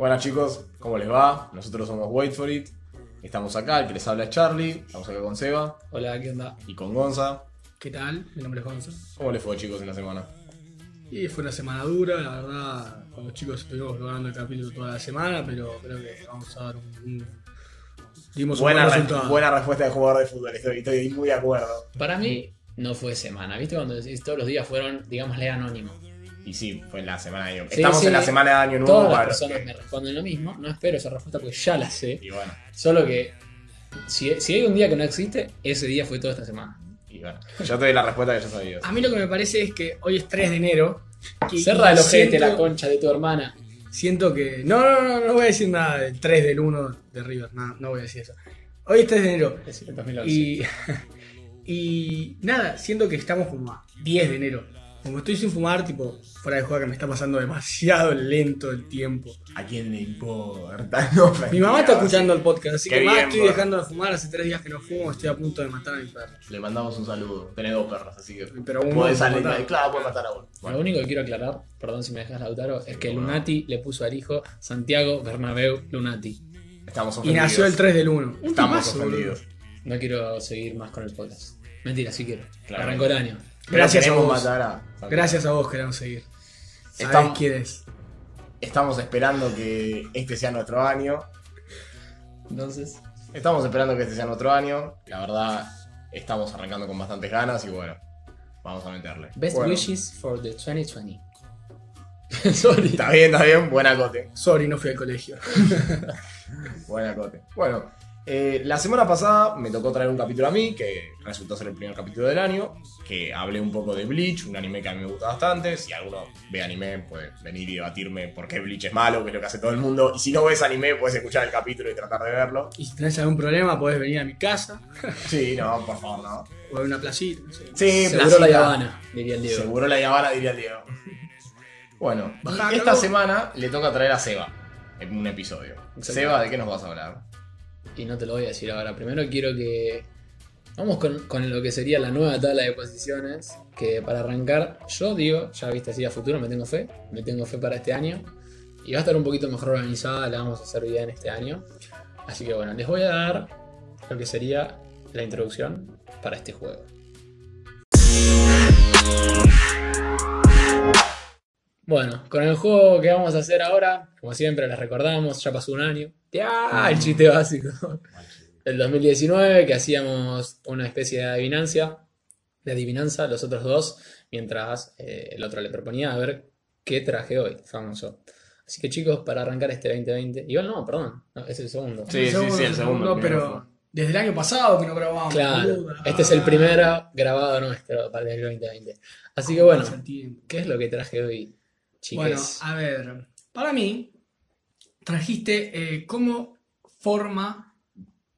Buenas chicos, ¿cómo les va? Nosotros somos Wait For It. Estamos acá, el que les habla es Charlie. Estamos acá con Seba Hola, ¿qué onda? y con Gonza. ¿Qué tal? Mi nombre es Gonzo. ¿Cómo les fue chicos en la semana? Y fue una semana dura, la verdad, con los chicos estuvimos grabando el capítulo toda la semana, pero creo que vamos a dar un... un- dimos Buena, un buen re- resultado. buena respuesta de jugador de fútbol, estoy, estoy muy de acuerdo. Para mí no fue semana, ¿viste? Cuando decís todos los días fueron, digámosle, anónimo. Y sí, fue en la semana de año. Sí, Estamos sí. en la semana de año nuevo. Todas las personas que- me responden lo mismo, no espero esa respuesta porque ya la sé. Y bueno, Solo que si, si hay un día que no existe, ese día fue toda esta semana. y bueno. Yo te doy la respuesta que ya sabía. A mí lo que me parece es que hoy es 3 de enero. Cerra el ojete, siento- la concha de tu hermana. Siento que... No, no, no, no voy a decir nada del 3 del 1 de River, no, no voy a decir eso. Hoy es 3 de enero. Es el 2011. Y, y nada, siento que estamos como a 10 de enero. Como estoy sin fumar, tipo, fuera de juego que me está pasando demasiado lento el tiempo. ¿A quién le importa? No, Mi mamá está escuchando el podcast, así Qué que más bien, estoy bro. dejando de fumar. Hace 3 días que no fumo, estoy a punto de matar a mi perro. Le mandamos un saludo. Tenés dos perros, así que. Pero uno puede lo salir. matar. Claro, puede matar a uno. Bueno, Lo único que quiero aclarar, perdón si me dejas Lautaro, es que. Lunati le puso al hijo Santiago Bernabeu Lunati. estamos Y ofendidos. nació el 3 del 1. Un Estamos ofendidos. No quiero seguir más con el podcast. Mentira, sí quiero. Claro. Arrancó el año. Gracias a vos. matar a- Gracias a vos queremos seguir. Estamos- quién es. Estamos esperando que este sea nuestro año. Entonces, Estamos esperando que este sea nuestro año. La verdad, estamos arrancando con bastantes ganas y bueno, vamos a meterle. best Bueno, wishes for the 2020. Sorry. Está bien, está bien. Buena cote. Sorry, no fui al colegio. Buena cote. Bueno, eh, la semana pasada me tocó traer un capítulo a mí, que resultó ser el primer capítulo del año, que hablé un poco de Bleach, un anime que a mí me gusta bastante. Si alguno ve anime, puede venir y debatirme por qué Bleach es malo, que es lo que hace todo el mundo. Y si no ves anime, puedes escuchar el capítulo y tratar de verlo. Y si tenés algún problema, podés venir a mi casa Sí, no, por favor, no. o a una placita. No sé. Sí, Seguro placita. la Habana, diría el Diego. Seguro la Yavana, diría el Diego. Bueno, esta semana le toca traer a Seba en un episodio. Seba, ¿de qué nos vas a hablar? Y no te lo voy a decir ahora. Primero quiero que. Vamos con, con lo que sería la nueva tabla de posiciones. Que para arrancar, yo digo, ya viste así a futuro, me tengo fe. Me tengo fe para este año. Y va a estar un poquito mejor organizada, la vamos a hacer bien este año. Así que bueno, les voy a dar lo que sería la introducción para este juego. Bueno, con el juego que vamos a hacer ahora, como siempre les recordamos, ya pasó un año. ¡Ya! El chiste básico. El 2019, que hacíamos una especie de adivinancia, de adivinanza, los otros dos, mientras eh, el otro le proponía a ver qué traje hoy, famoso. Así que chicos, para arrancar este 2020, igual no, perdón, no, es el segundo. Sí, sí, sí, el segundo, el primero pero desde el año pasado que no grabábamos. Claro, boludo. este es el primero grabado nuestro para el 2020. Así que bueno, el tiempo. ¿qué es lo que traje hoy, Bueno, chiques? a ver, para mí, trajiste eh, cómo forma,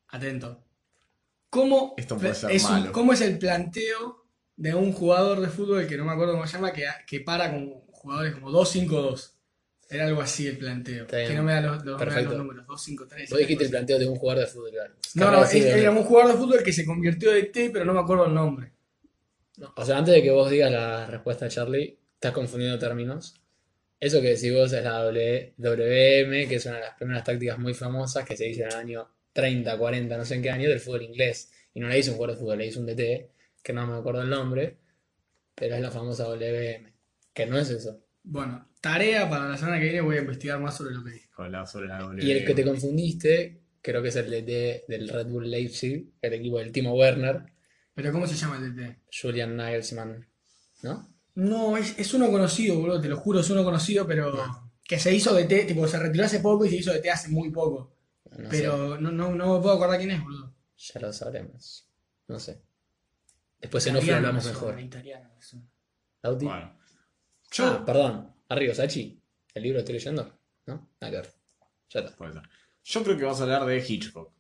atento, cómo, Esto puede ser es un- malo. cómo es el planteo de un jugador de fútbol que no me acuerdo cómo se llama, que, que para con jugadores como 2-5-2. Era algo así el planteo. Que no me da los, los- me da los números, 2-5-3. Vos dijiste el planteo de un jugador de fútbol. claro. No, no, es- era un jugador de fútbol que se convirtió de T, pero no me acuerdo el nombre. No, O sea, antes de que vos digas la respuesta, Charlie, estás confundiendo términos. Eso que decís vos es la WM, que es una de las primeras tácticas muy famosas que se hizo en el año 30, 40, no sé en qué año, del fútbol inglés. Y no la hizo un jugador de fútbol, la hizo un DT, que no me acuerdo el nombre, pero es la famosa WM, que no es eso. Bueno, tarea para la semana que viene voy a investigar más sobre lo que dije. Hola, sobre la. Y el que te confundiste, creo que es el DT del Red Bull Leipzig, el equipo del Timo Werner, Pero ¿cómo se llama el DT? Julian Nagelsmann, ¿no? No, es, es uno conocido, boludo, te lo juro, es uno conocido, pero que se hizo de T, tipo, se retiró hace poco y se hizo de T hace muy poco. No sé, pero no, no, no me puedo acordar quién es, boludo. ya lo sabremos. No sé. Después en off lo Italiano, hablamos mejor. italiano. Bueno, Ah, perdón. Arriba, Sachi. ¿El libro estoy leyendo? ¿No? Nada que ver. Ya está. Yo creo que vas a hablar de Hitchcock.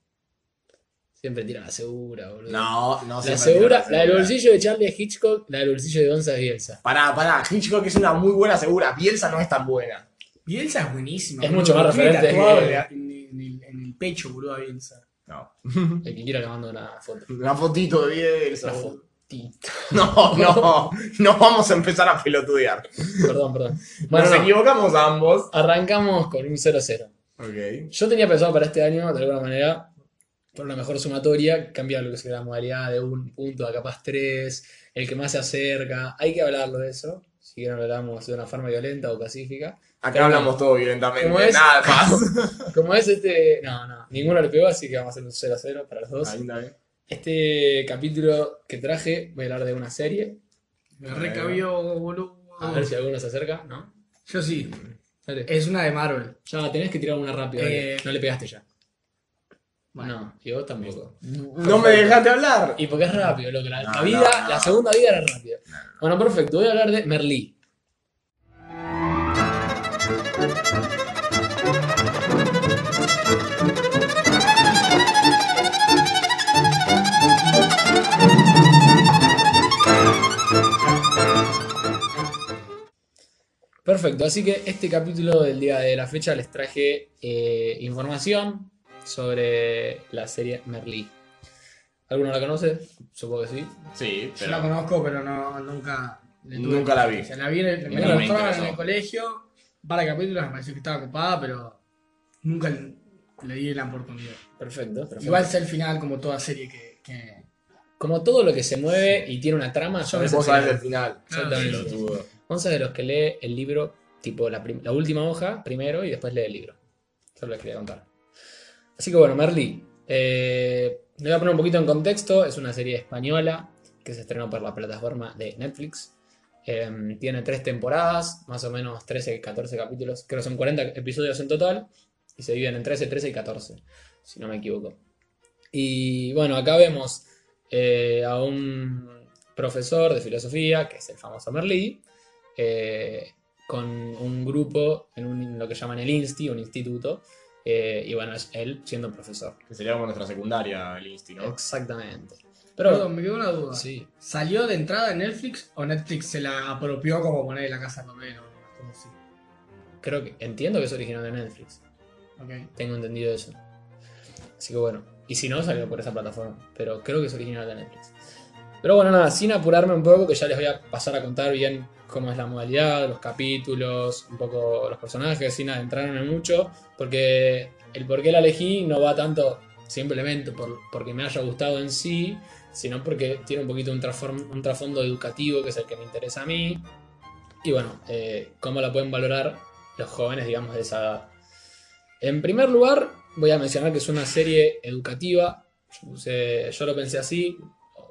Siempre tira la segura, boludo. No, no La segura, la del bolsillo de Charlie es Hitchcock, la del bolsillo de Gonza es Bielsa. Pará, pará, Hitchcock es una muy buena segura. Bielsa no es tan buena. Bielsa es buenísimo. Es boludo. mucho más referente que- En, en el, en el pecho, boludo, a Bielsa. No. El que quiera le mando una foto. Una fotito de Bielsa. Una foto. No, no, no vamos a empezar a pelotudear. Perdón, perdón. Bueno, Nos no, equivocamos ambos. arrancamos con un 0-0. Ok. Yo tenía pensado para este año, de alguna manera, por una mejor sumatoria, cambiar lo que sería la modalidad de un punto a capaz tres, el que más se acerca. Hay que hablarlo de eso. Si quieren lo hablamos de una forma violenta o pacífica. Acá Pero hablamos todo violentamente. ¿Cómo es? Nada más. Como es este. No, no, ninguno le pegó, así que vamos a hacer un 0 0 para los dos. Ahí está. Este capítulo que traje, voy a hablar de una serie. Me recabió, boludo. A ver si alguno se acerca, ¿no? Yo sí. Dale. Es una de Marvel. Ya tenés que tirar una rápida. Eh, No le pegaste ya. Bueno. No, y vos tampoco. No me dejaste hablar. Y porque es rápido, loco. La, la No, vida, no, no. la segunda vida era rápida. Bueno, perfecto. Voy a hablar de Merlí. Perfecto, así que este capítulo del día de la fecha les traje eh, información sobre la serie Merlí. ¿Alguno la conoce? Supongo que sí. Sí, Yo la pero. conozco, pero no, nunca. tuve- Nunca la vi. Se la vi, en el- me la mostraron en el colegio. Un par de capítulos me pareció que estaba ocupada, pero nunca le, di la oportunidad. Perfecto, perfecto. Igual sé el final como toda serie que. que- Como todo lo que se mueve y tiene una trama, Yo Vos el sabés final. del final. Exactamente. Pelotudo. Vos sos de los que lee el libro, tipo la, la última hoja primero y después lee el libro. Eso les quería contar. Así que bueno, Merlí. Eh, me voy a poner un poquito en contexto. Es una serie española que se estrenó por la plataforma de Netflix. Eh, tiene tres temporadas, más o menos 13, 14 capítulos. Creo que son 40 episodios en total. Y se dividen en 13, 13 y 14, si no me equivoco. Y bueno, acá vemos eh, a un profesor de filosofía, que es el famoso Merlí, eh, con un grupo en un- lo que llaman el INSTI, un instituto, eh, y bueno, es él siendo profesor. Que sería como nuestra secundaria, el Insti, ¿no? Exactamente. Perdón, Pero, me quedó una duda. sí, ¿Salió de entrada en Netflix o Netflix se la apropió como poner la casa de papel o como así? creo que entiendo que es original de Netflix. Ok. Tengo entendido eso. Así que bueno, y si no, salió por esa plataforma, pero creo que es original de Netflix. Pero bueno, nada, sin apurarme un poco, que ya les voy a pasar a contar bien cómo es la modalidad, los capítulos, un poco los personajes, sin adentrarme mucho, porque el por qué la elegí no va tanto simplemente por, porque me haya gustado en sí, sino porque tiene un poquito un, un trasfondo educativo que es el que me interesa a mí. Y bueno, eh, cómo la pueden valorar los jóvenes, digamos, de esa edad. En primer lugar, voy a mencionar que es una serie educativa. Yo lo pensé así.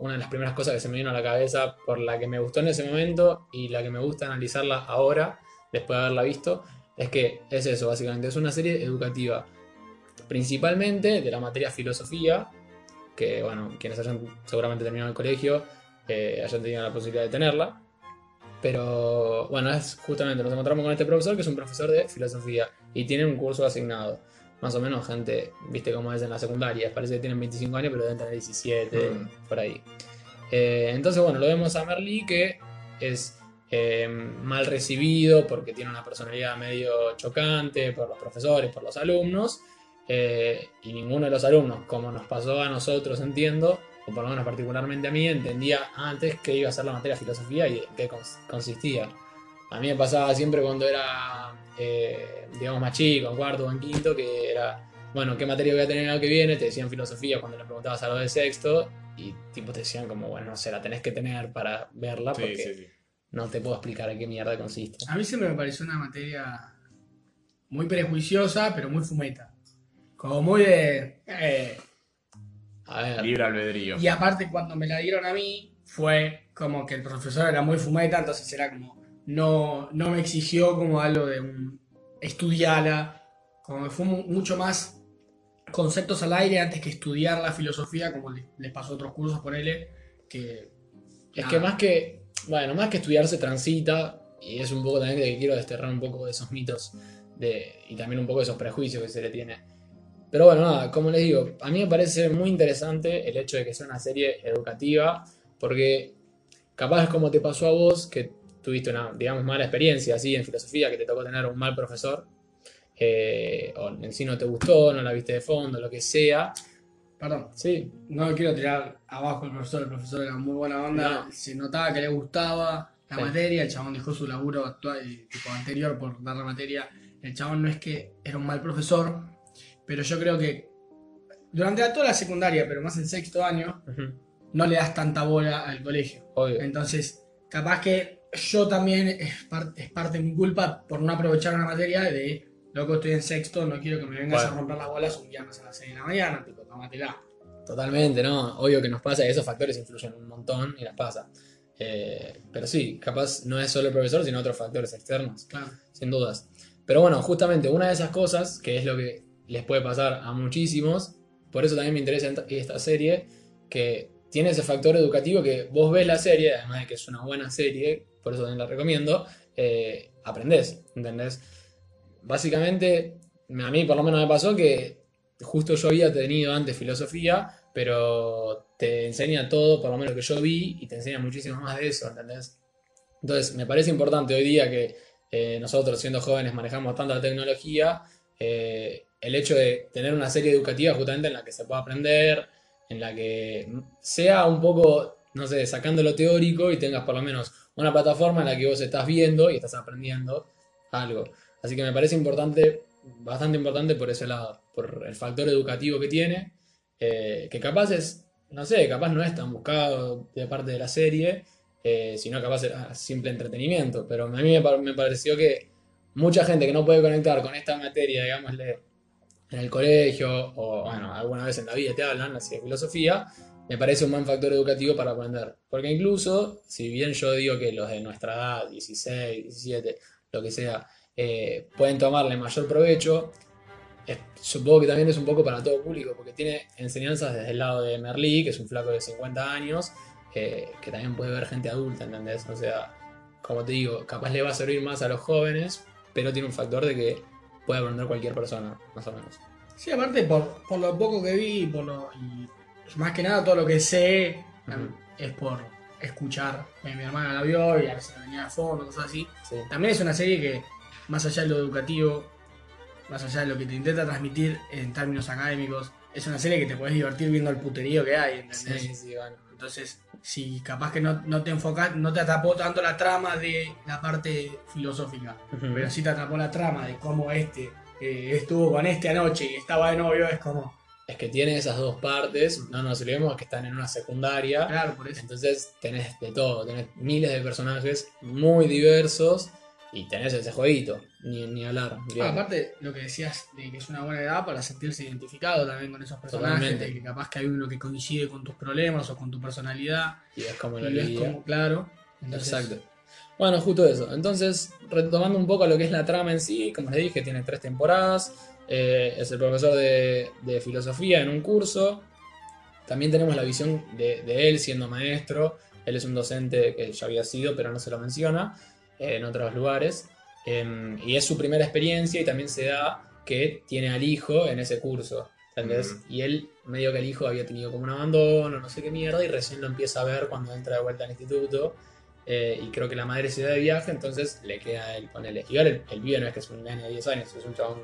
Una de las primeras cosas que se me vino a la cabeza por la que me gustó en ese momento y la que me gusta analizarla ahora, después de haberla visto, es que es eso, básicamente. Es una serie educativa. Principalmente de la materia filosofía, que, bueno, quienes hayan seguramente terminado el colegio eh, hayan tenido la posibilidad de tenerla. Pero bueno, es justamente nos encontramos con este profesor que es un profesor de filosofía y tiene un curso asignado. Más o menos gente, viste cómo es en la secundaria, parece que tienen 25 años pero deben tener 17, Mm. por ahí. Eh, entonces bueno, lo vemos a Merlí que es eh, mal recibido porque tiene una personalidad medio chocante por los profesores, por los alumnos. eh, y ninguno de los alumnos, como nos pasó a nosotros, entiendo, o por lo menos particularmente a mí, entendía antes qué iba a ser la materia de filosofía y en qué cons- consistía. A mí me pasaba siempre cuando era, eh, digamos, más chico, en cuarto o en quinto, que era, bueno, ¿qué materia voy a tener el año que viene? Te decían filosofía cuando le preguntabas algo de sexto y tipo te decían como, bueno, no sé, la tenés que tener para verla Sí, porque sí, sí. no te puedo explicar en qué mierda consiste. A mí se me pareció una materia muy prejuiciosa, pero muy fumeta. Como muy de. eh, A ver, Libre albedrío. Y aparte, cuando me la dieron a mí, fue como que el profesor era muy fumeta, entonces era como. No, no me exigió como algo de un. Estudiala. Como que fue mu- mucho más conceptos al aire antes que estudiar la filosofía, como le- les pasó a otros cursos, ponele. Que. Es nada. que más que, bueno, más que estudiar se transita, y es un poco también de que quiero desterrar un poco de esos mitos de, y también un poco de esos prejuicios que se le tiene. Pero bueno, nada, como les digo, a mí me parece muy interesante el hecho de que sea una serie educativa, porque capaz como te pasó a vos, que tuviste una, digamos, mala experiencia así en filosofía, que te tocó tener un mal profesor, eh, o en sí no te gustó, no la viste de fondo, lo que sea, perdón, Sí, no lo quiero tirar abajo el profesor, el profesor era muy buena onda, No. se notaba que le gustaba la Sí. materia, el chabón dejó su laburo actual, tipo anterior por dar la materia, el chabón no es que era un mal profesor, pero yo creo que durante toda la secundaria, pero más en sexto año, no le das tanta bola al colegio. obvio. Entonces, capaz que yo también es, par- es parte de mi culpa por no aprovechar una materia de, loco, estoy en sexto, no quiero que me vengas Bueno. a romper las bolas un viernes a las 6 de la mañana, tipo, tómatela. Totalmente, ¿no? Obvio que nos pasa y esos factores influyen un montón y nos pasa. Eh, pero sí, capaz no es solo el profesor, sino otros factores externos, Claro. sin dudas. Pero bueno, justamente una de esas cosas, que es lo que les puede pasar a muchísimos, por eso también me interesa esta serie, que tiene ese factor educativo que vos ves la serie, además de que es una buena serie, por eso también la recomiendo, eh, aprendés, ¿entendés? Básicamente, a mí por lo menos me pasó que justo yo había tenido antes filosofía, pero te enseña todo, por lo menos que yo vi, y te enseña muchísimo más de eso, ¿entendés? Entonces, me parece importante hoy día que eh, nosotros, siendo jóvenes, manejamos tanta tecnología, eh, el hecho de tener una serie educativa justamente en la que se pueda aprender, en la que sea un poco, no sé, sacando lo teórico y tengas por lo menos una plataforma en la que vos estás viendo y estás aprendiendo algo. Así que me parece importante, bastante importante por ese lado, por el factor educativo que tiene, eh, que capaz es, no sé, capaz no es tan buscado de parte de la serie, eh, sino capaz era simple entretenimiento, pero a mí me, me pareció que mucha gente que no puede conectar con esta materia, digámosle, en el colegio o, bueno, alguna vez en la vida te hablan así de filosofía, me parece un buen factor educativo para aprender. Porque incluso, si bien yo digo que los de nuestra edad, 16, 17, lo que sea, eh, pueden tomarle mayor provecho, supongo que también es un poco para todo público, porque tiene enseñanzas desde el lado de Merlí, que es un flaco de 50 años, que también puede ver gente adulta, ¿entendés? O sea, como te digo, capaz le va a servir más a los jóvenes, pero tiene un factor de que puede aprender cualquier persona, más o menos. Sí, aparte por, por lo poco que vi, por lo, más que nada todo lo que sé Ujú. es por escuchar. Mi, mi hermana la vio y a veces la venía de fondo, cosas así. Sí. También es una serie que, más allá de lo educativo, más allá de lo que te intenta transmitir en términos académicos, es una serie que te puedes divertir viendo el puterío que hay, ¿entendés? Sí, sí, bueno. Entonces, si capaz que no, no te enfocas, no te atrapó tanto la trama de la parte filosófica, pero sí te atrapó la trama de cómo este eh, estuvo con este anoche y estaba de novio, es como, Es que tiene esas dos partes, no nos olvidemos que están en una secundaria, claro, por eso. entonces tenés de todo, tenés miles de personajes muy diversos y tenés ese jueguito, ni, ni hablar. Ah, aparte, lo que decías de que es una buena edad para sentirse identificado también con esos personajes, Totalmente. de que capaz que hay uno que coincide con tus problemas o con tu personalidad, y es como y lo es como, claro. Entonces, Exacto. Bueno, justo eso. Entonces, retomando un poco lo que es la trama en sí, como les dije, tiene tres temporadas. Eh, es el profesor de, de filosofía en un curso. También tenemos la visión de, de él siendo maestro. Él es un docente que ya había sido, pero no se lo menciona eh, en otros lugares. Em, y es su primera experiencia y también se da que tiene al hijo en ese curso. ¿Entendés? Y él, medio que el hijo había tenido como un abandono, no sé qué mierda, y recién lo empieza a ver cuando entra de vuelta al instituto. eh, y creo que la madre se da de viaje, entonces le queda a él con él. Igual el, el pibe no es que es un nene de 10 años, es un chabón,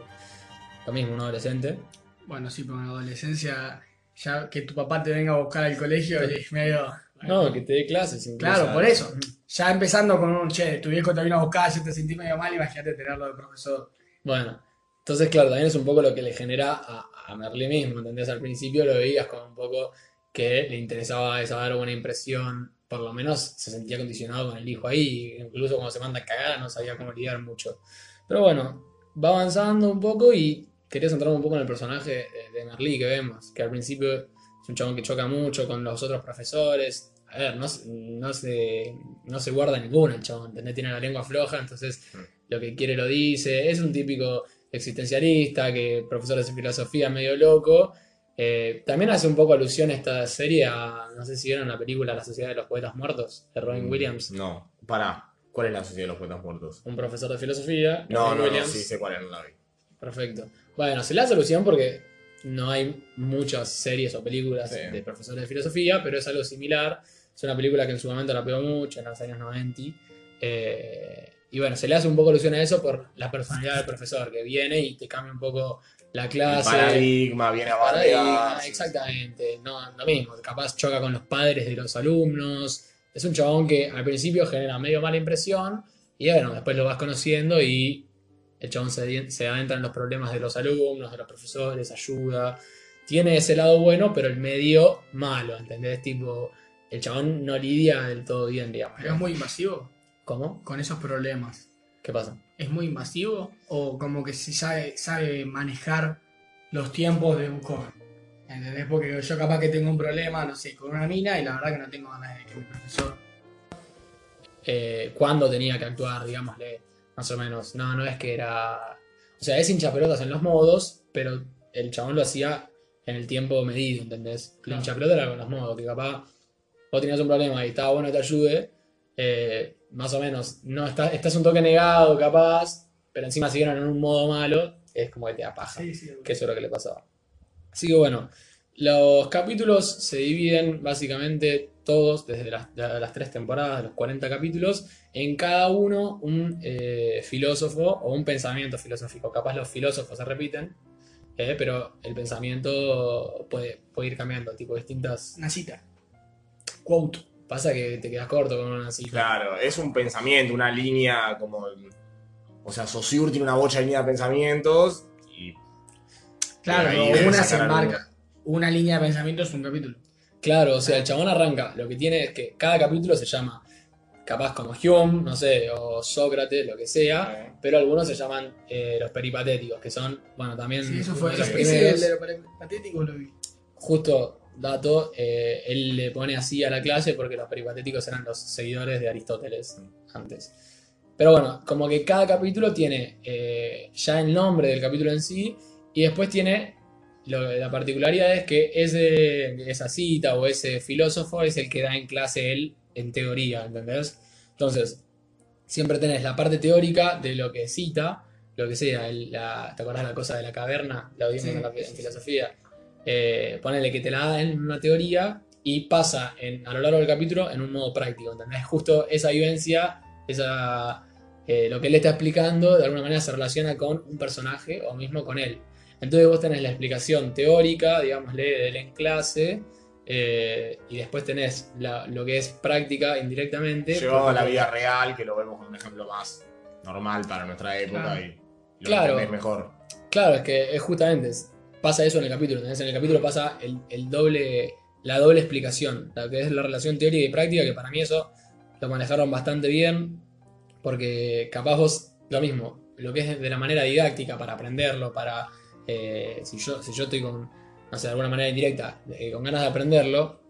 lo mismo, un adolescente. Bueno, sí, pero en la adolescencia, ya que tu papá te venga a buscar al colegio, es medio... No, que te dé clases incluso. Claro, por eso. Ya empezando con un, che, tu viejo te vino a buscar, yo te sentí medio mal, imagínate tenerlo de profesor. Bueno, entonces claro, también es un poco lo que le genera a, a Merlí mismo, ¿entendés? Al principio lo veías como un poco que le interesaba esa dar buena impresión, por lo menos se sentía condicionado con el hijo ahí, incluso cuando se manda a cagar no sabía cómo lidiar mucho. Pero bueno, va avanzando un poco y quería centrarme un poco en el personaje de, Merlí que vemos, que al principio es un chabón que choca mucho con los otros profesores. A ver, no, se- no, se, no se guarda ninguna el chabón, ¿entendés? Tiene la lengua floja, entonces lo que quiere lo dice. Es un típico existencialista, que profesor de filosofía medio loco. Eh, también hace un poco alusión esta serie a, no sé si vieron la película La Sociedad de los Poetas Muertos, de Robin Mm, Williams. No, pará. ¿Cuál es la sociedad de los poetas muertos? Un profesor de filosofía, No, Robin no, no, Williams. sí sé cuál es, la vi. Perfecto. Bueno, se le hace alusión porque no hay muchas series o películas Sí. de profesores de filosofía, pero es algo similar. Es una película que en su momento la pegó mucho, en los años 90. eh, y bueno, se le hace un poco alusión a eso por la personalidad del profesor, que viene y te cambia un poco la El clase. paradigma viene a paradigma, bardear. exactamente, no, lo mismo, capaz choca con los padres de los alumnos, es un chabón que al principio genera medio mala impresión y bueno, después lo vas conociendo y el chabón se, se adentra en los problemas de los alumnos, de los profesores, ayuda, tiene ese lado bueno, pero el medio malo, ¿entendés? Tipo, el chabón no lidia del todo bien, digamos. Pero es muy invasivo ¿Cómo? con esos problemas. ¿Qué pasa? ¿Es muy invasivo? ¿O como que si sabe, sabe manejar los tiempos de un joven? ¿Entendés? Porque yo capaz que tengo un problema, no sé, con una mina y la verdad que no tengo ganas de que mi profesor... eh, cuándo tenía que actuar, digámosle, más o menos. No, no es que era. O sea, es hincha pelotas en los modos, pero el chabón lo hacía en el tiempo medido, ¿entendés? El Claro. hincha pelota era con los modos, que capaz vos tenías un problema y estaba bueno que te ayude, eh, más o menos, no estás, estás un toque negado, capaz, pero encima siguieron en un modo malo, es como que te da paja Sí, sí. que eso es lo que le pasaba. Así que bueno, los capítulos se dividen básicamente todos, desde las, de las tres temporadas, de los 40 capítulos, en cada uno un eh, filósofo o un pensamiento filosófico. Capaz los filósofos se repiten, eh, pero el pensamiento puede, puede ir cambiando, tipo distintas... Una cita. Quote. Pasa que te quedas corto con una cita. Claro, es un pensamiento, una línea como. O sea, Saussure tiene una bocha de línea de pensamientos y. Claro, y una se enmarca. Una línea de pensamiento es un capítulo. Claro, o sea, el chabón arranca. Lo que tiene es que cada capítulo se llama, capaz como Hume, no sé, o Sócrates, lo que sea, pero algunos se llaman eh, los peripatéticos, que son, bueno, también Sí, eso fue. de los Ese el de lo patético lo vi. Justo, dato, eh, él le pone así a la clase porque los peripatéticos eran los seguidores de Aristóteles antes. Pero bueno, como que cada capítulo tiene eh, ya el nombre del capítulo en sí y después tiene, lo- la particularidad es que ese, esa cita o ese filósofo es el que da en clase él en teoría, ¿entendés? Entonces, siempre tenés la parte teórica de lo que cita, lo que sea, el- la, ¿te acordás la cosa de la caverna? La vimos Sí, en, la, filosofía. Eh, ponele que te la da en una teoría y pasa en, a lo largo del capítulo en un modo práctico, ¿entendés? Justo esa vivencia, esa, eh, lo que él está explicando, de alguna manera se relaciona con un personaje o mismo con él. Entonces vos tenés la explicación teórica, digámosle, de él en clase, eh, y después tenés la- lo que es práctica indirectamente. Llevado a la vida real, que lo vemos como un ejemplo más normal para nuestra época Claro. y lo Claro. entendés mejor. Claro, es que es justamente pasa eso en el capítulo. En el capítulo pasa el, el doble, la doble explicación, la que es la relación teórica y práctica, que para mí eso lo manejaron bastante bien, porque capaz vos, lo mismo, lo que es de la manera didáctica para aprenderlo, para eh, si, yo, si yo estoy con, no sé, de alguna manera indirecta, eh, con ganas de aprenderlo,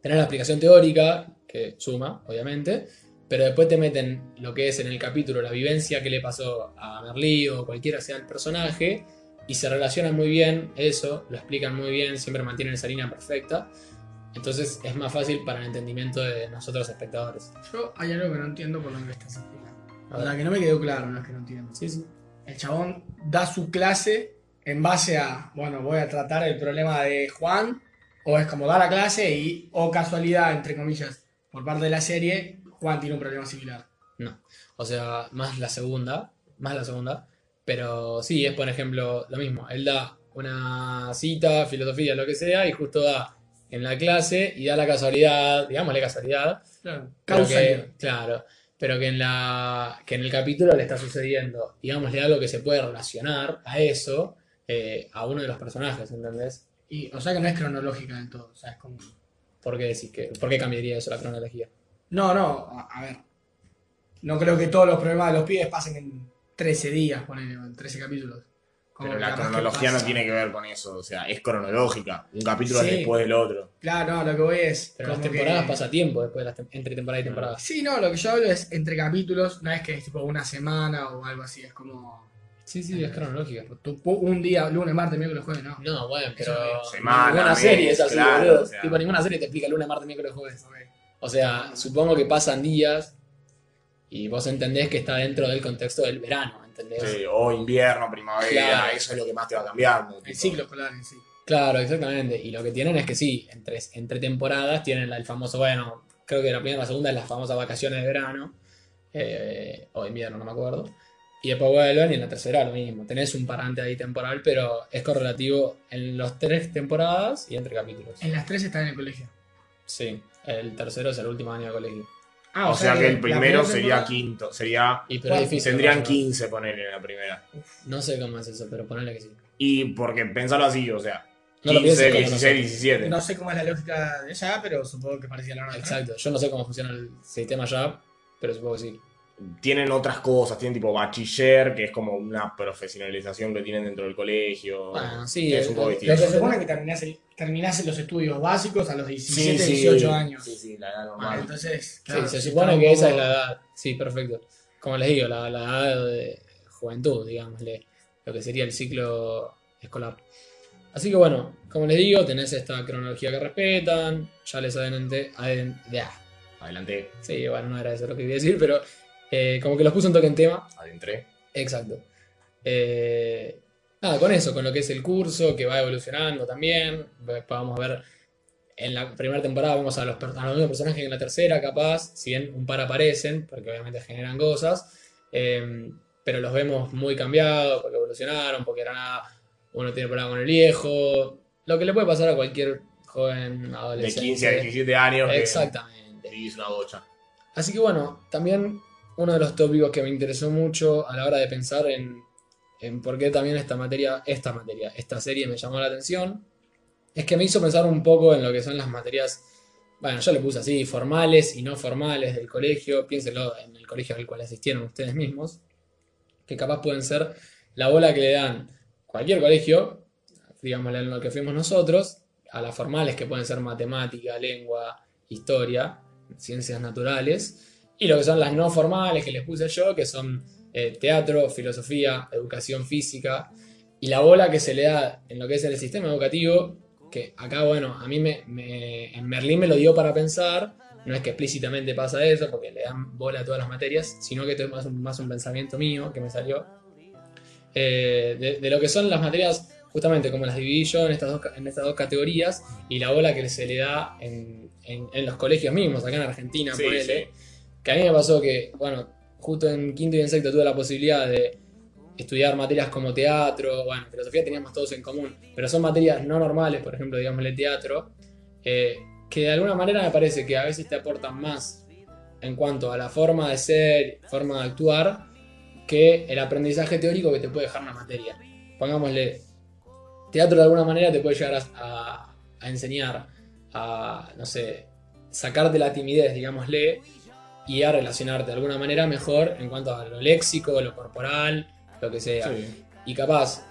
tenés la explicación teórica, que suma, obviamente, pero después te meten lo que es en el capítulo la vivencia que le pasó a Merlí o cualquiera sea el personaje y se relacionan muy bien eso, lo explican muy bien, siempre mantienen esa línea perfecta. Entonces es más fácil para el entendimiento de nosotros espectadores. Yo hay algo que no entiendo por lo que estás explicando. A O ver. sea, que no me quedó claro, no es que no entiendo. Sí, sí. El chabón da su clase en base a, bueno, voy a tratar el problema de Juan, o es como da la clase y, o casualidad, entre comillas, por parte de la serie, Juan tiene un problema similar. No. O sea, más la segunda, más la segunda. Pero sí, es por ejemplo lo mismo. Él da una cita, filosofía, lo que sea, y justo da en la clase y da la casualidad, digámosle casualidad, Claro. Pero que, claro, pero que en, la, que en el capítulo le está sucediendo, digámosle algo que se puede relacionar a eso, eh, a uno de los personajes, ¿entendés? Y, o sea que no es cronológica del todo. O sea, es como. ¿Por qué decís que, por qué cambiaría eso la cronología? No, no, a, a ver. No creo que todos los problemas de los pibes pasen en 13 días, ponele, en 13 capítulos. Como Pero la cronología no tiene que ver con eso, o sea, es cronológica. Un capítulo Sí. es después del otro. Claro, no, lo que voy es. Pero las temporadas que- pasa tiempo después de las tem- entre temporada y temporada. Sí, no, lo que yo hablo es entre capítulos, no es que es tipo una semana o algo así, es como. Sí, sí, es cronológica. tu- un día, lunes, martes, miércoles, jueves, no. No, bueno, pero Semana, ninguna mes, serie es así, claro, boludo. o sea. Tipo, ninguna serie te explica lunes, martes, miércoles, jueves. O sea, supongo que pasan días y vos entendés que está dentro del contexto del verano, ¿entendés? Sí, o invierno, primavera, Claro. eso es lo que más te va cambiando. El ciclo escolar en sí. Claro, exactamente. Y lo que tienen es que sí, entre, entre temporadas tienen la- el famoso, bueno, creo que la primera y la segunda es las famosas vacaciones de verano, eh, o invierno, no me acuerdo. Y después vuelven y en la tercera lo mismo. Tenés un parante ahí temporal, pero es correlativo en los tres temporadas y entre capítulos. En las tres está en el colegio. Sí, el tercero es el último año de colegio. Ah, o, sea, que el primero sería temporada- quinto. Sería. Y pero es difícil. Tendrían ¿no? 15 poner en la primera. No sé cómo es eso, pero ponele que sí. Y porque pensarlo así, o sea. No lo 15, pienses como 16, nosotros. 17. No sé cómo es la lógica de ella, pero supongo que parecía la hora Exacto. Yo no sé cómo funciona el sistema ya, pero supongo que sí. Tienen otras cosas, tienen tipo bachiller, que es como una profesionalización que tienen dentro del colegio. Bueno, sí, que es un poco Lo distinto. que se supone que terminás, el- terminás los estudios básicos a los 17, Sí, sí. 18 años. Sí, sí, la edad Ah, normal. entonces, Sí, claro, se sí supone está que esa es la edad. Sí, perfecto. Como les digo, la, la edad de juventud, digámosle. Lo que sería el ciclo escolar. Así que bueno, como les digo, tenés esta cronología que respetan. Ya les adelanté. aden- ya. Adelante, Sí, bueno, no era eso lo que quería decir, pero eh, como que los puse un toque en tema. adentré. Exacto. Eh, nada, con eso, con lo que es el curso, que va evolucionando también. Después Vamos a ver, en la primera temporada vemos a los, a los mismos personajes que en la tercera, capaz, si bien un par aparecen, porque obviamente generan cosas, eh, pero los vemos muy cambiados, porque evolucionaron, porque era nada, uno tiene problema con el viejo, lo que le puede pasar a cualquier joven De adolescente. 15 a 17 años. que Exactamente. vivís una bocha. Así que bueno, también uno de los tópicos que me interesó mucho a la hora de pensar en, por qué también esta materia, esta materia, esta serie me llamó la atención, es que me hizo pensar un poco en lo que son las materias, bueno, yo le puse así, formales y no formales del colegio, piénsenlo en el colegio al cual asistieron ustedes mismos, que capaz pueden ser la bola que le dan cualquier colegio, digámosle en lo que fuimos nosotros, a las formales que pueden ser matemática, lengua, historia, ciencias naturales, y lo que son las no formales que les puse yo, que son eh, teatro, filosofía, educación física, y la bola que se le da en lo que es el sistema educativo, que acá, bueno, a mí me, me- en Berlín me lo dio para pensar, no es que explícitamente pasa eso, porque le dan bola a todas las materias, sino que esto es más un, más un pensamiento mío que me salió, eh, de, de lo que son las materias, justamente como las dividí yo en estas dos, en estas dos categorías, y la bola que se le da en, en- en los colegios mismos, acá en Argentina, Sí, ponele, sí. Que a mí me pasó que, bueno, justo en quinto y en sexto tuve la posibilidad de estudiar materias como teatro, bueno, filosofía teníamos todos en común, pero son materias no normales, por ejemplo, digámosle teatro, eh, que de alguna manera me parece que a veces te aportan más en cuanto a la forma de ser, forma de actuar, que el aprendizaje teórico que te puede dejar una materia. Pongámosle, teatro de alguna manera te puede llegar a, a- a enseñar a, no sé, sacarte la timidez, digámosle, y a relacionarte de alguna manera mejor en cuanto a lo léxico, lo corporal, lo que sea. Sí. Y capaz,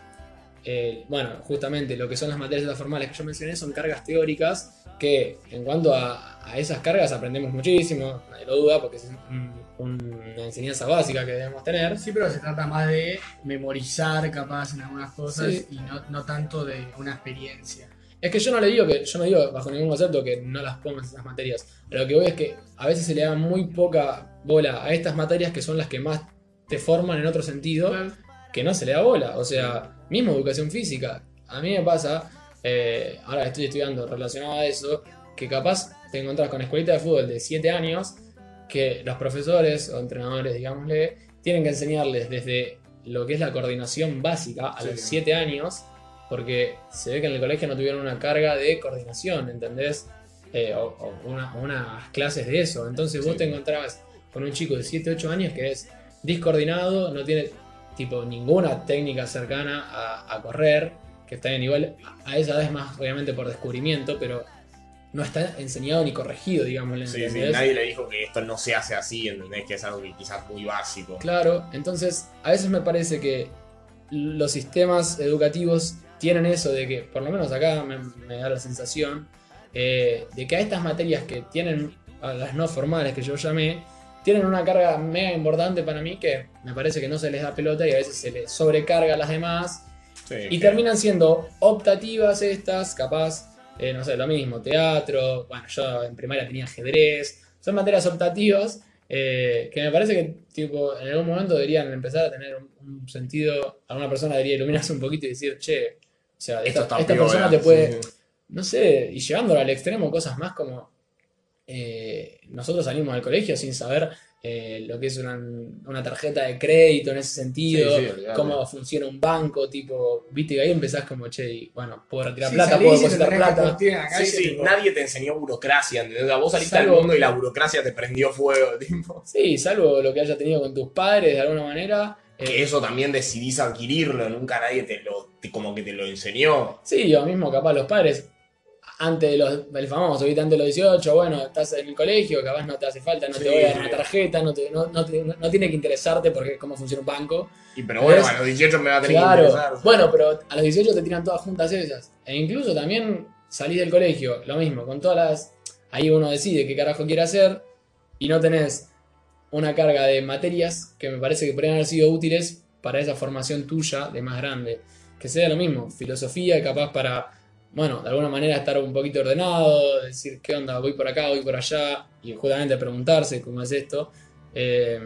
eh, bueno, justamente lo que son las materias formales que yo mencioné son cargas teóricas que en cuanto a, a esas cargas aprendemos muchísimo, nadie lo duda, porque es un- una enseñanza básica que debemos tener. Sí, pero se trata más de memorizar capaz en algunas cosas Sí. y no, no tanto de una experiencia. Es que yo no le digo que, yo no digo bajo ningún concepto que no las pongas esas materias. Lo que voy es que a veces se le da muy poca bola a estas materias que son las que más te forman en otro sentido. que no se le da bola. O sea, mismo educación física. A mí me pasa, eh, ahora estoy estudiando relacionado a eso, que capaz te encontrás con escuelita de fútbol de 7 años, que los profesores o entrenadores, digámosle, tienen que enseñarles desde lo que es la coordinación básica a Sí. los 7 años, porque se ve que en el colegio no tuvieron una carga de coordinación, ¿entendés? Eh, o o una- unas clases de eso. Entonces vos Sí. te encontrás con un chico de 7, 8 años que es discoordinado, no tiene tipo ninguna técnica cercana a, a correr, que está en igual a- a esa vez más obviamente por descubrimiento, pero no está enseñado ni corregido, digamos. Sí, sí, nadie le dijo que esto no se hace así, ¿entendés? Que es algo que quizás muy básico. Claro, entonces a veces me parece que los sistemas educativos tienen eso de que, por lo menos acá me, me da la sensación, eh, de que a estas materias que tienen, a las no formales que yo llamé, tienen una carga mega importante para mí que me parece que no se les da pelota y a veces se les sobrecarga a las demás. Sí, y terminan siendo optativas estas, capaz, eh, no sé, lo mismo, teatro, bueno, yo en primaria tenía ajedrez, son materias optativas eh, que me parece que tipo, en algún momento deberían empezar a tener un, un sentido, alguna persona debería iluminarse un poquito y decir, che, sea, Esto esta, esta piola, persona te puede, sí. no sé, y llevándolo al extremo, cosas más como eh, nosotros salimos del colegio sin saber eh, lo que es una, una tarjeta de crédito en ese sentido, Sí, sí, olvidate. cómo funciona un banco, tipo, viste que ahí empezás como, che, y, bueno, puedo retirar Sí, plata, puedo y depositar plata. calle, sí, tipo, nadie te enseñó burocracia, ¿entendés? Vos saliste Salvo- al mundo y la burocracia te prendió fuego, tipo. Sí, salvo lo que hayas tenido con tus padres de alguna manera. eh, Que eso también decidís adquirirlo, nunca nadie te lo, como que te lo enseñó. Sí, yo mismo, capaz los padres, antes de los, el famoso, ¿viste? antes de los 18, bueno, estás en el colegio, capaz no te hace falta, no Sí, te voy a dar una tarjeta, no, te- no, no te- no tiene que interesarte porque cómo funciona un banco. Y pero bueno, ¿Ves? a los 18 me va a tener que Claro, interesar. bueno, pero a los 18 te tiran todas juntas esas. E incluso también salís del colegio, lo mismo, con todas las... Ahí uno decide qué carajo quiere hacer y no tenés una carga de materias que me parece que podrían haber sido útiles para esa formación tuya de más grande. Que sea lo mismo, filosofía, capaz para, bueno, de alguna manera estar un poquito ordenado, decir qué onda, voy por acá, voy por allá, y justamente preguntarse cómo es esto. Eh,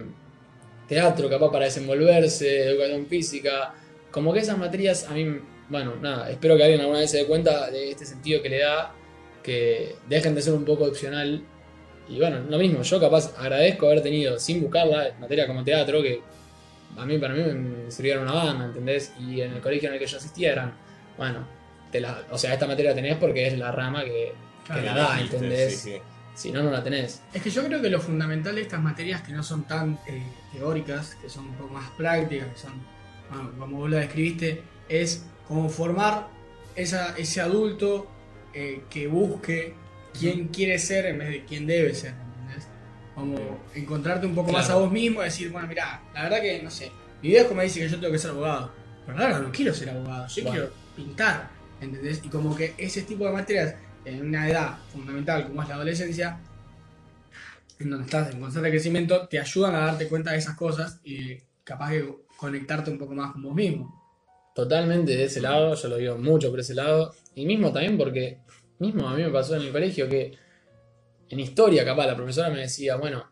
teatro, capaz para desenvolverse, educación física, como que esas materias a mí, bueno, nada, espero que alguien alguna vez se dé cuenta de este sentido que le da, que dejen de ser un poco opcional. Y bueno, lo mismo, yo capaz agradezco haber tenido, sin buscarla, materia como teatro, que a mí para mí me sirvieron una banda, ¿entendés? Y en el colegio en el que yo asistía eran, bueno, te la, o sea, esta materia la tenés porque es la rama que, que Claro, la da, ¿entendés? sí, sí. Si no, no la tenés. Es que yo creo que lo fundamental de estas materias que no son tan eh, teóricas, que son un poco más prácticas, que son, bueno, como vos lo describiste, es como formar esa, ese adulto eh, que busque quién quiere ser en vez de quién debe ser. Como encontrarte un poco más a Claro. vos mismo y decir, bueno, mira, la verdad que, no sé, mi viejo me dice que yo tengo que ser abogado, pero la verdad no quiero ser abogado, yo Bueno. quiero pintar, ¿entendés? Y como que ese tipo de materias en una edad fundamental como es la adolescencia, en donde estás en constante crecimiento, te ayudan a darte cuenta de esas cosas y capaz de conectarte un poco más con vos mismo. Totalmente de ese lado, yo lo digo mucho por ese lado. Y mismo también porque, mismo a mí me pasó en el colegio que en historia, capaz, la profesora me decía, bueno,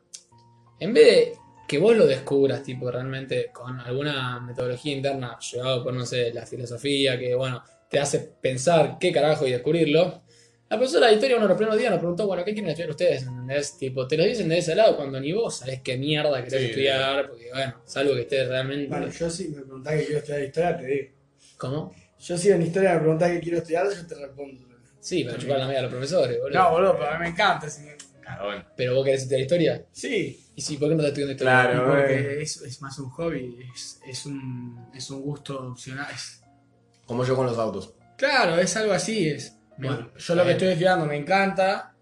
en vez de que vos lo descubras, tipo, realmente con alguna metodología interna, llevado por, no sé, la filosofía, que, bueno, te hace pensar qué carajo y descubrirlo. La profesora de historia, uno de los primeros días nos preguntó, bueno, ¿qué quieren estudiar ustedes? ¿Entendés? Tipo, te lo dicen de ese lado cuando ni vos sabés qué mierda querés Sí, estudiar, porque, bueno, salvo que estés realmente... Bueno, yo si me preguntás que quiero estudiar historia, te digo. ¿Cómo? Yo si en historia me preguntás que quiero estudiar, yo te respondo. Sí, para chupar la media a los profesores, boludo. No, boludo, pero a mí me encanta. bueno. Pero vos querés estudiar historia. Sí, ¿Y sí, por qué no estás estudiando historia? Claro. porque es, es más un hobby, es, es, un, es un gusto opcional. es- Como yo con los autos. claro, es algo así. Es, me- Bueno, yo lo que bien. estoy estudiando me encanta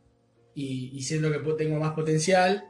y, y siento que po- tengo más potencial,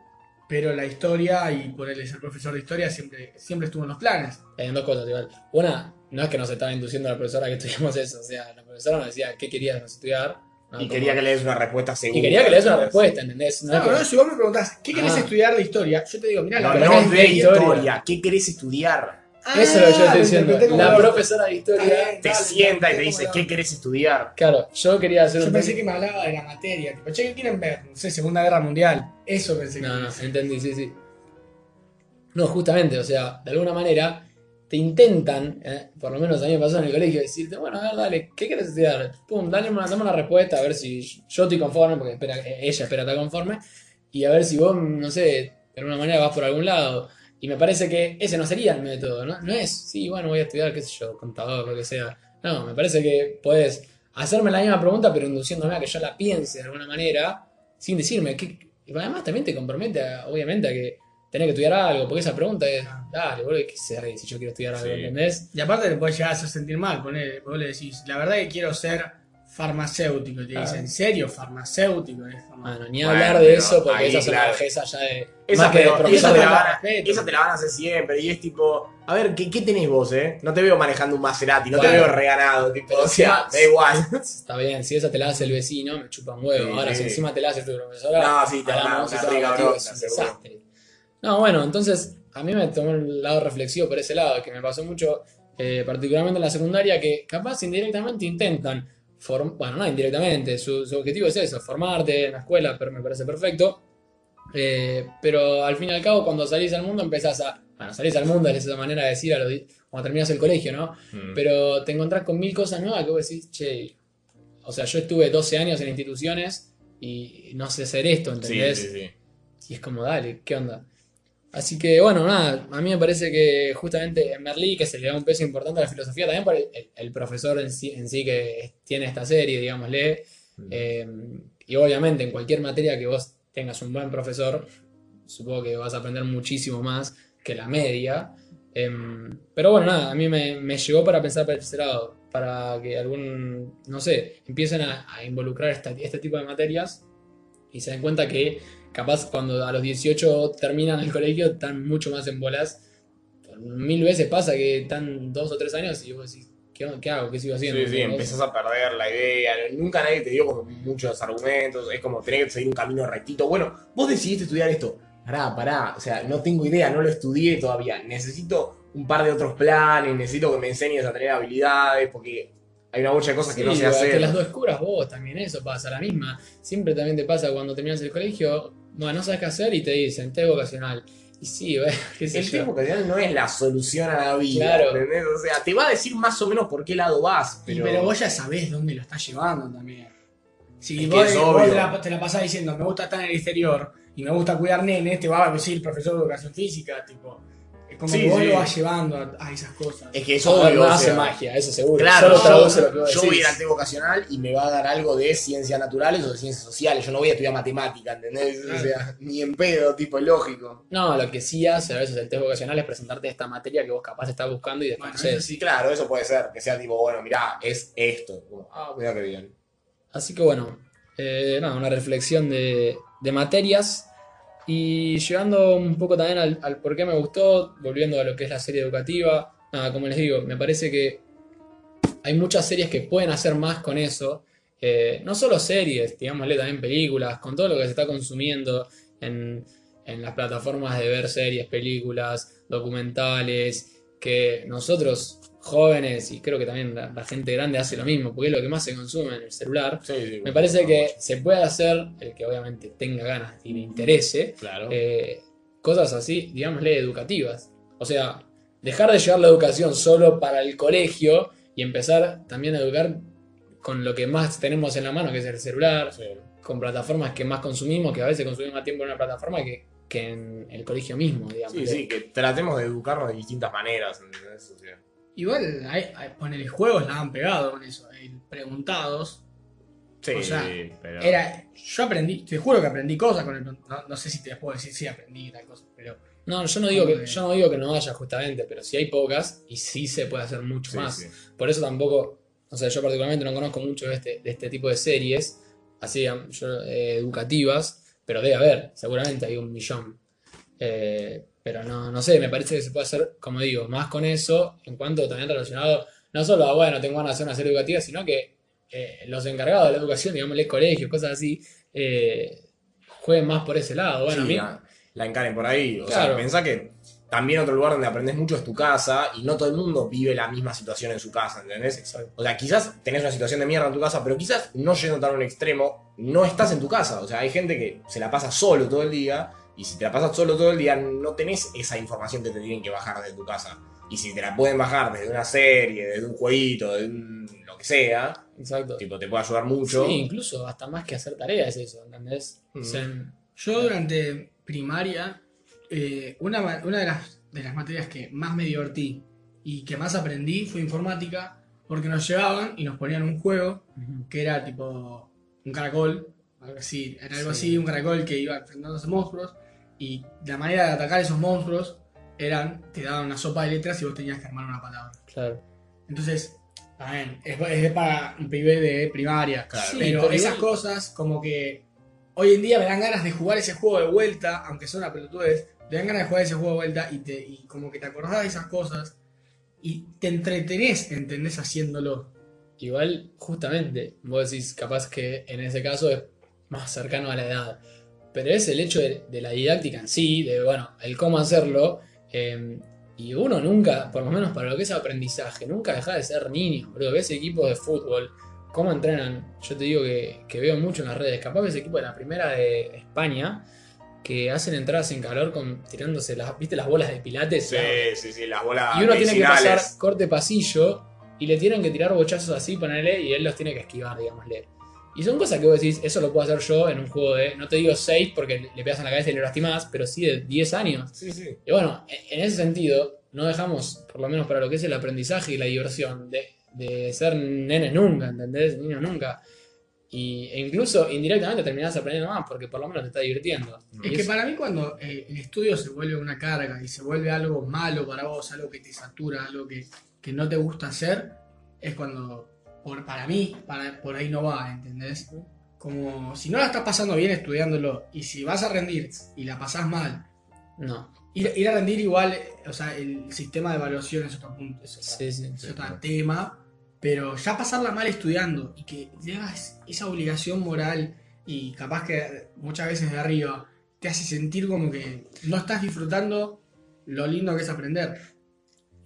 pero la historia y ponerle ser profesor de historia siempre, siempre estuvo en los planes. Hay dos cosas igual. Una, no es que nos estaba induciendo la profesora que estudiamos eso. O sea, la profesora nos decía qué querías estudiar. No, Y como- quería que le des una respuesta segura. y quería que le des una respuesta, ¿entendés? No, No, que- no, si vos me preguntás, ¿qué querés Ah. estudiar de historia? Yo te digo, mirá, No, la no es de historia. historia. ¿Qué querés estudiar? Ah, Eso es lo que yo estoy diciendo. como La profesora de historia. Bien. Te Dale, sienta y te dice, ¿cómo ¿qué querés estudiar? Claro, yo quería hacer Yo un. pensé que me hablaba de la materia, tipo, che, ¿qué quieren ver? No sé, Segunda Guerra Mundial. Eso pensé que No, no, entendí, sí, sí. No, justamente, o sea, de alguna manera te intentan, eh, por lo menos a mí me pasó en el colegio, decirte, bueno, a ver, dale, ¿qué quieres estudiar? Pum, dale una, dame una respuesta, a ver si yo estoy conforme, porque espera, ella espera estar conforme, y a ver si vos, no sé, de alguna manera vas por algún lado. Y me parece que ese no sería el método, ¿no? No es, sí, bueno, voy a estudiar, qué sé yo, contador, lo que sea. No, me parece que puedes hacerme la misma pregunta, pero induciéndome a que yo la piense de alguna manera, sin decirme que. Y además también te compromete, a- obviamente, a que tenés que estudiar algo, porque esa pregunta es, dale, boludo, ¿qué sé si yo quiero estudiar algo, Sí. ¿entendés? Y aparte te puedes llegar a hacer sentir mal, ponele, vos le decís, la verdad que quiero ser farmacéutico. Y te Ah. dicen, ¿en serio? Farmacéutico. Es Bueno, ni Bueno, hablar de pero eso, porque esas son claro. bajezas ya de. Esa, más que de pero- esa te la van a, esa te la van a hacer siempre. Y es tipo, a ver, ¿qué, qué tenés vos, eh? No te veo manejando un Maserati, no te veo reganado. Tipo, Pero o sea, si- da igual. Está bien, si esa te la hace el vecino, me chupa un huevo. Sí, Ahora, sí. si encima te la hace tu profesora, No, sí, te van a hablamos dar y una todo, rica tío, bronca, es un desastre. No, bueno, entonces a mí me tomó el lado reflexivo por ese lado, que me pasó mucho, eh, particularmente en la secundaria, que capaz indirectamente intentan, form- bueno, no indirectamente, su, su objetivo es eso, formarte en la escuela, pero me parece perfecto. Eh, pero al fin y al cabo, cuando salís al mundo, empezás a. Bueno, salís al mundo, es esa manera de decir a los cuando terminas el colegio, ¿no? Mm. Pero te encontrás con mil cosas nuevas que vos decís, che. O sea, yo estuve 12 años en instituciones y no sé hacer esto, Sí, ¿entendés? sí, sí. Y es como, dale, ¿qué onda? Así que bueno, nada, a mí me parece que justamente en Merlí, que se le da un peso importante a la filosofía, también por el, profesor en sí, en sí que tiene esta serie, digámosle, Mm. eh, y obviamente en cualquier materia que vos tengas un buen profesor, supongo que vas a aprender muchísimo más que la media. Em, pero bueno, nada, a mí me, me llegó para pensar por ese lado, para que algún, no sé, empiecen a, a involucrar esta- este tipo de materias y se den cuenta que capaz cuando a los 18 terminan el colegio están mucho más en bolas. Mil veces pasa que están dos o tres años y vos decís, ¿qué, qué hago? ¿Qué sigo haciendo? Sí, sí, ¿Vos? empezás a perder la idea. Nunca nadie te dio como muchos argumentos. Es como tener que seguir un camino rectito. Bueno, vos decidiste estudiar esto. Pará, pará. O sea, no tengo idea, no lo estudié todavía. Necesito un par de otros planes. Necesito que me enseñes a tener habilidades. Porque hay una bocha de cosas que Sí, no sé que hacer. las dos descubras vos también, eso pasa, la misma. Siempre también te pasa cuando terminas el colegio, bueno, no sabes qué hacer y te dicen, test vocacional. Y sí, qué sé El tiempo vocacional no es la solución a la vida. Claro. ¿entendés? O sea, te va a decir más o menos por qué lado vas. Y- Pero, Pero, vos ya sabés dónde lo estás llevando también. Si Es vos, te, la, te la pasás diciendo, me gusta estar en el exterior y me gusta cuidar nenes, te va a decir el profesor de educación física, tipo. Es como Sí, que vos sí. lo vas llevando a, a esas cosas. es que es Todo obvio. no o hace sea, magia, eso seguro. Claro, Solo yo, lo que yo voy a ir vocacional y me va a dar algo de ciencias naturales o de ciencias sociales. Yo no voy a estudiar matemática, ¿entendés? O sea, ni en pedo, tipo lógico. No, lo que sí hace a veces el test vocacional es presentarte esta materia que vos capaz estás buscando y Bueno, eso Sí, claro, eso puede ser. Que sea tipo, bueno, mirá, es esto. Como, ah, mira qué bien. Así que bueno, eh, nada, una reflexión de, de materias y llegando un poco también al, por qué me gustó, volviendo a lo que es la serie educativa. Nada, como les digo, me parece que hay muchas series que pueden hacer más con eso. Eh, no solo series, digámosle también películas, con todo lo que se está consumiendo en, en las plataformas de ver series, películas, documentales, que nosotros jóvenes y creo que también la, la gente grande hace lo mismo, porque es lo que más se consume en el celular. Sí, sí, Me parece que se puede hacer, el que obviamente tenga ganas y le interese, Claro. eh, cosas así, digámosle, educativas. O sea, dejar de llevar la educación solo para el colegio y empezar también a educar con lo que más tenemos en la mano, que es el celular, Sí. con plataformas que más consumimos, que a veces consumimos más tiempo en una plataforma que, que en el colegio mismo, digamos. Sí, sí, que tratemos de educarnos de distintas maneras. ¿entendés? O sea, Igual, hay, hay, ponele juegos, la han pegado con eso. El preguntados. sí, O sea, pero. Era, yo aprendí, te juro que aprendí cosas con el. No, no sé si te puedo decir si aprendí tal cosa, pero. No, yo no, digo que, yo no digo que no haya justamente, pero sí hay pocas y sí se puede hacer mucho Sí, más. sí. Por eso tampoco, o sea, yo particularmente no conozco mucho de este, de este tipo de series, así yo, eh, educativas, pero debe haber, seguramente hay un millón. Eh, pero no, no sé, me parece que se puede hacer, como digo, más con eso, en cuanto también relacionado, no solo a, bueno, tengo ganas de hacer una serie educativa, sino que eh, los encargados de la educación, digámosle colegios, cosas así, eh, jueguen más por ese lado. Bueno, a Sí, mí- la, la encaren por ahí. O Claro. sea, pensá que también otro lugar donde aprendes mucho es tu casa y no todo el mundo vive la misma situación en su casa, ¿entendés? Exacto. O sea, quizás tenés una situación de mierda en tu casa, pero quizás no yendo tan a un extremo, no estás en tu casa. O sea, hay gente que se la pasa solo todo el día y si te la pasas solo todo el día no tenés esa información que te tienen que bajar de tu casa. Y si te la pueden bajar desde una serie, desde un jueguito, de un, lo que sea, Exacto. tipo, te puede ayudar mucho. Sí, incluso hasta más que hacer tareas es eso, ¿entendés? O Mm. sea, Yo durante primaria, eh, una, una de, las, de las materias que más me divertí y que más aprendí fue informática, porque nos llevaban y nos ponían un juego que era tipo un caracol, algo así, era algo Sí. así, un caracol que iba enfrentándose a monstruos y la manera de atacar esos monstruos eran, te daban una sopa de letras y vos tenías que armar una palabra. claro. Entonces, también, es, es para un pibe de primaria. Claro. Sí, pero, pero esas igual- cosas, como que hoy en día me dan ganas de jugar ese juego de vuelta, aunque son una pelotudez, te dan ganas de jugar ese juego de vuelta y, te, y como que te acordás de esas cosas y te entretenés, ¿entendés? Haciéndolo. Igual, justamente, vos decís capaz que en ese caso es más cercano a la edad. Pero es el hecho de, la didáctica en sí, de, bueno, el cómo hacerlo. eh, y uno nunca, por lo menos para lo que es aprendizaje, nunca deja de ser niño, bro. Ves equipos de fútbol, cómo entrenan. Yo te digo que, que veo mucho en las redes. Capaz ves equipo de la primera de España que hacen entradas en calor con tirándose las, ¿viste las bolas de pilates? Sí, sí, sí, las bolas Y uno tiene que pasar corte pasillo y le tienen que tirar bochazos así, ponerle, y él los tiene que esquivar, digámosle. Y son cosas que vos decís, eso lo puedo hacer yo en un juego de, no te digo 6 porque le- pegas en la cabeza y le lastimás, pero sí de 10 años. Sí, sí. Y bueno, en en ese sentido, no dejamos, por lo menos para lo que es el aprendizaje y la diversión, de, de ser nene nunca, ¿entendés? Niño nunca. Y, e incluso indirectamente terminás aprendiendo más porque por lo menos te está divirtiendo. Es Y que es- para mí cuando eh, el estudio se vuelve una carga y se vuelve algo malo para vos, algo que te satura, algo que, que no te gusta hacer, es cuando, por, para mí, para, por ahí no va, ¿entendés? Como si no la estás pasando bien estudiándolo y si vas a rendir y la pasás mal, No, ir, ir a rendir igual, eh, o sea, el sistema de evaluación es otro punto, es, otra- sí, sí. es otro tema, pero ya pasarla mal estudiando y que tengas esa obligación moral y capaz que muchas veces de arriba te hace sentir como que no estás disfrutando lo lindo que es aprender.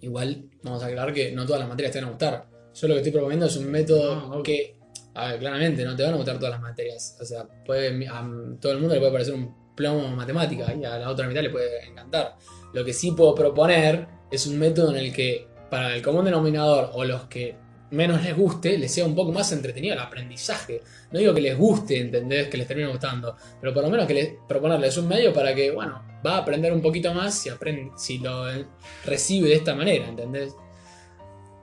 Igual, vamos a aclarar que no todas las materias te van a gustar. Yo lo que estoy proponiendo es un método No, obvio. que, a ver, claramente no te van a gustar todas las materias. O sea, puede, a todo el mundo le puede parecer un plomo matemática y a la otra mitad le puede encantar. Lo que sí puedo proponer es un método en el que para el común denominador o los que menos les guste, les sea un poco más entretenido el aprendizaje. No digo que les guste, ¿entendés? Que les termine gustando, pero por lo menos que les, proponerles un medio para que, bueno, va a aprender un poquito más si, aprende, si lo recibe de esta manera, ¿entendés?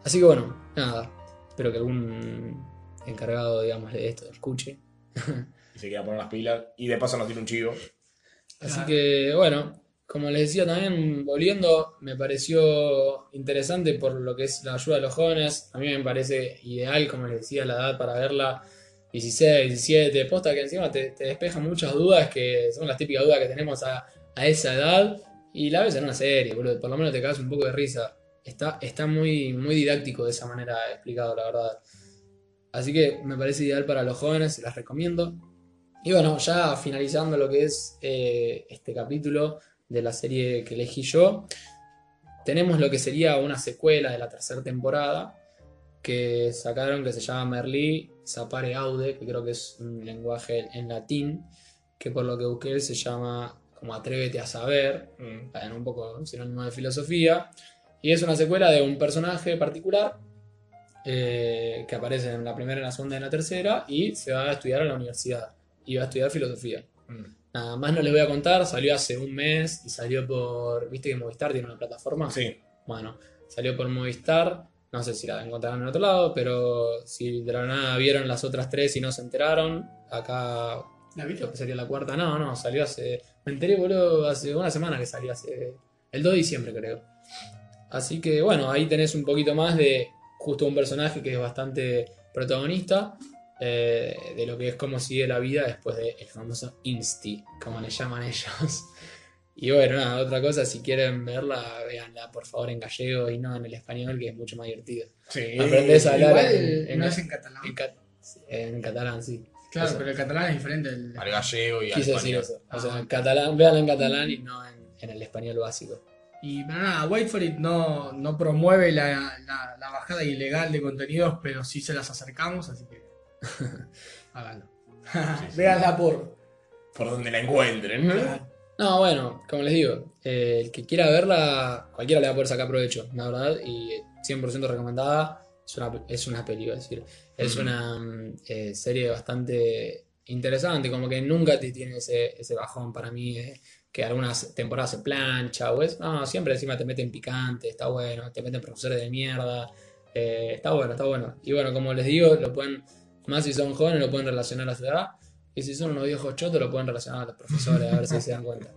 Así que bueno, nada, espero que algún encargado, digamos, de esto escuche. Y se queda poner las pilas. Y de paso nos tiene un chivo. Así que, bueno, como les decía también, volviendo, me pareció interesante por lo que es la ayuda de los jóvenes. A mí me parece ideal, como les decía, la edad para verla. 16, 17, posta que encima te, te despeja muchas dudas que son las típicas dudas que tenemos a, a esa edad. Y la ves en una serie, boludo, por lo menos te cagas un poco de risa. Está, está muy, muy didáctico de esa manera explicado, la verdad. Así que me parece ideal para los jóvenes, se las recomiendo. Y bueno, ya finalizando lo que es eh, este capítulo de la serie que elegí yo, tenemos lo que sería una secuela de la tercera temporada que sacaron que se llama Merlí Sapare Aude, que creo que es un lenguaje en latín, que por lo que busqué se llama como Atrévete a saber, Mm. en un poco sinónimo de filosofía, y es una secuela de un personaje particular eh, que aparece en la primera, en la segunda y en la tercera, y se va a estudiar en la universidad, y va a estudiar filosofía. Mm. Nada más no les voy a contar, salió hace un mes y salió por, viste que Movistar tiene una plataforma. Sí. Bueno, salió por Movistar, no sé si la encontrarán en otro lado, pero si de la nada vieron las otras tres y no se enteraron, acá ¿La viste? creo que sería la cuarta, no, no, salió hace, me enteré boludo hace una semana que salió, hace el 2 de diciembre creo. Así que bueno, ahí tenés un poquito más de justo un personaje que es bastante protagonista, eh, de lo que es cómo sigue la vida después del famoso Insti, como le llaman ellos. Y bueno, nada, otra cosa, si quieren verla, véanla por favor en gallego y no en el español, que es mucho más divertido. Sí. Aprendés a hablar Igual en, en- no es en catalán. en ca- en catalán, sí. Claro, eso. pero el catalán es diferente. del- Al gallego y al Quise decir español. eso. O sea, Ah. en catalán, véanla en catalán y no en, en el español básico. Y pero nada, Wait for It no, no promueve la, la- la bajada ilegal de contenidos, pero sí se las acercamos, así que háganlo. sí. Véanla por. Por donde la encuentren. No, bueno, como les digo, eh, el que quiera verla, cualquiera le va a poder sacar provecho, la verdad, y 100% recomendada. Es una, es una peli, iba a decir. Es una mm, eh, serie bastante interesante, como que nunca te tiene ese, ese bajón para mí, eh, que algunas temporadas se plancha, o es, no, siempre encima te meten picante, está bueno, te meten profesores de mierda, eh, está bueno, está bueno. Y bueno, como les digo, lo pueden, más si son jóvenes, lo pueden relacionar a su edad. Y si son unos viejos chotos, lo pueden relacionar a los profesores, a ver si se dan cuenta.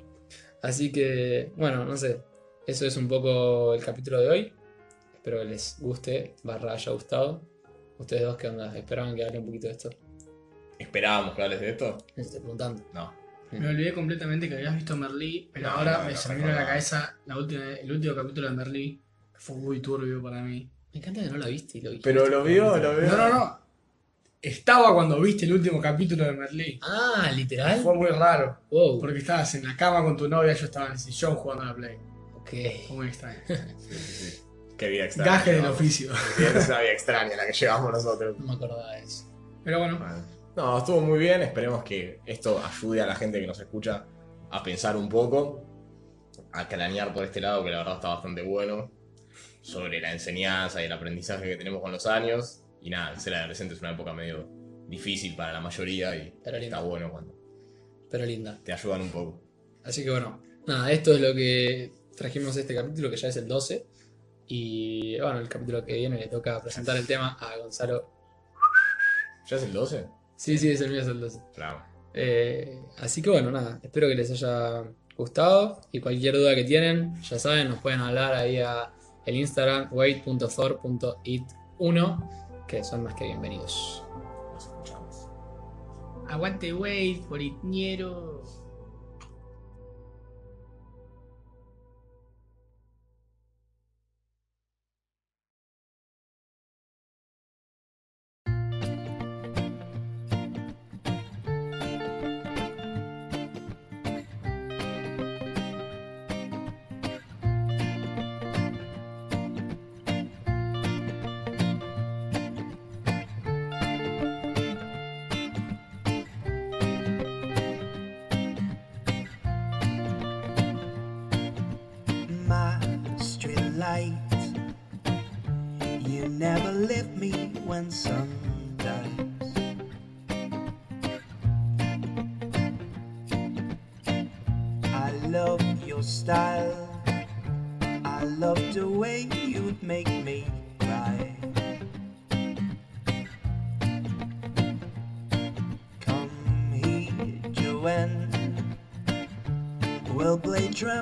Así que, bueno, no sé. Eso es un poco el capítulo de hoy. Espero que les guste, barra haya gustado. Ustedes dos, ¿qué onda? ¿Esperaban que hable un poquito de esto? ¿Esperábamos que hables de esto? Les estoy preguntando. No. Me olvidé completamente que habías visto Merlí, pero No, ahora no, me no, se no, me vino a la cabeza la última, el último capítulo de Merlí, que fue muy turbio para mí. Me encanta que no la viste y lo dijiste. Pero lo vio, lo vio. No, no, no. Estaba cuando viste el último capítulo de Merlí. Ah, literal. Fue muy raro, Wow. porque estabas en la cama con tu novia, yo estaba en el sillón jugando a la Play. Ok. Fue muy extraño. Sí, sí, sí. Qué vida extraña. Gajes del oficio. Sí, es una vida extraña la que llevamos nosotros. No me acordaba de eso. Pero bueno, Bueno. No, estuvo muy bien. Esperemos que esto ayude a la gente que nos escucha a pensar un poco, a cranear por este lado, que la verdad está bastante bueno, sobre la enseñanza y el aprendizaje que tenemos con los años. Y nada, ser adolescente es una época medio difícil para la mayoría y Pero está bueno cuando Pero linda. te ayudan un poco. Así que bueno, nada, esto es lo que trajimos este capítulo, que ya es el 12. Y bueno, el capítulo que viene le toca presentar el tema a Gonzalo. ¿Ya es el 12? Sí, sí, es el mío, es el 12. Claro. Eh, así que bueno, nada, espero que les haya gustado y cualquier duda que tienen, ya saben, nos pueden hablar ahí a el Instagram wait.thor.it1 que son más que bienvenidos. Nos escuchamos. Aguante, wait, politñero.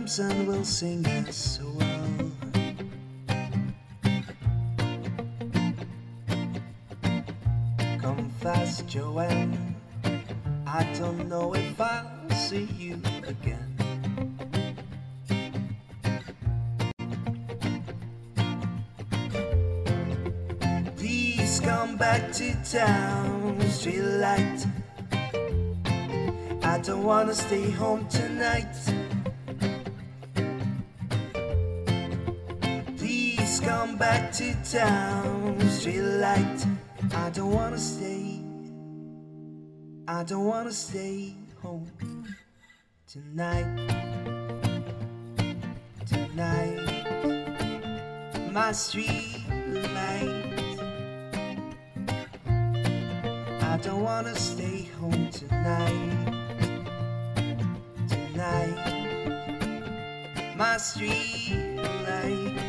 Play and we'll sing as well. Come fast, Joanne. I don't know if I'll see you again. Please come back to town, street light. I don't wanna stay home tonight. Come back to town, street light. I don't wanna stay. I don't wanna stay home tonight. Tonight, my street light. I don't wanna stay home tonight. Tonight, my street light.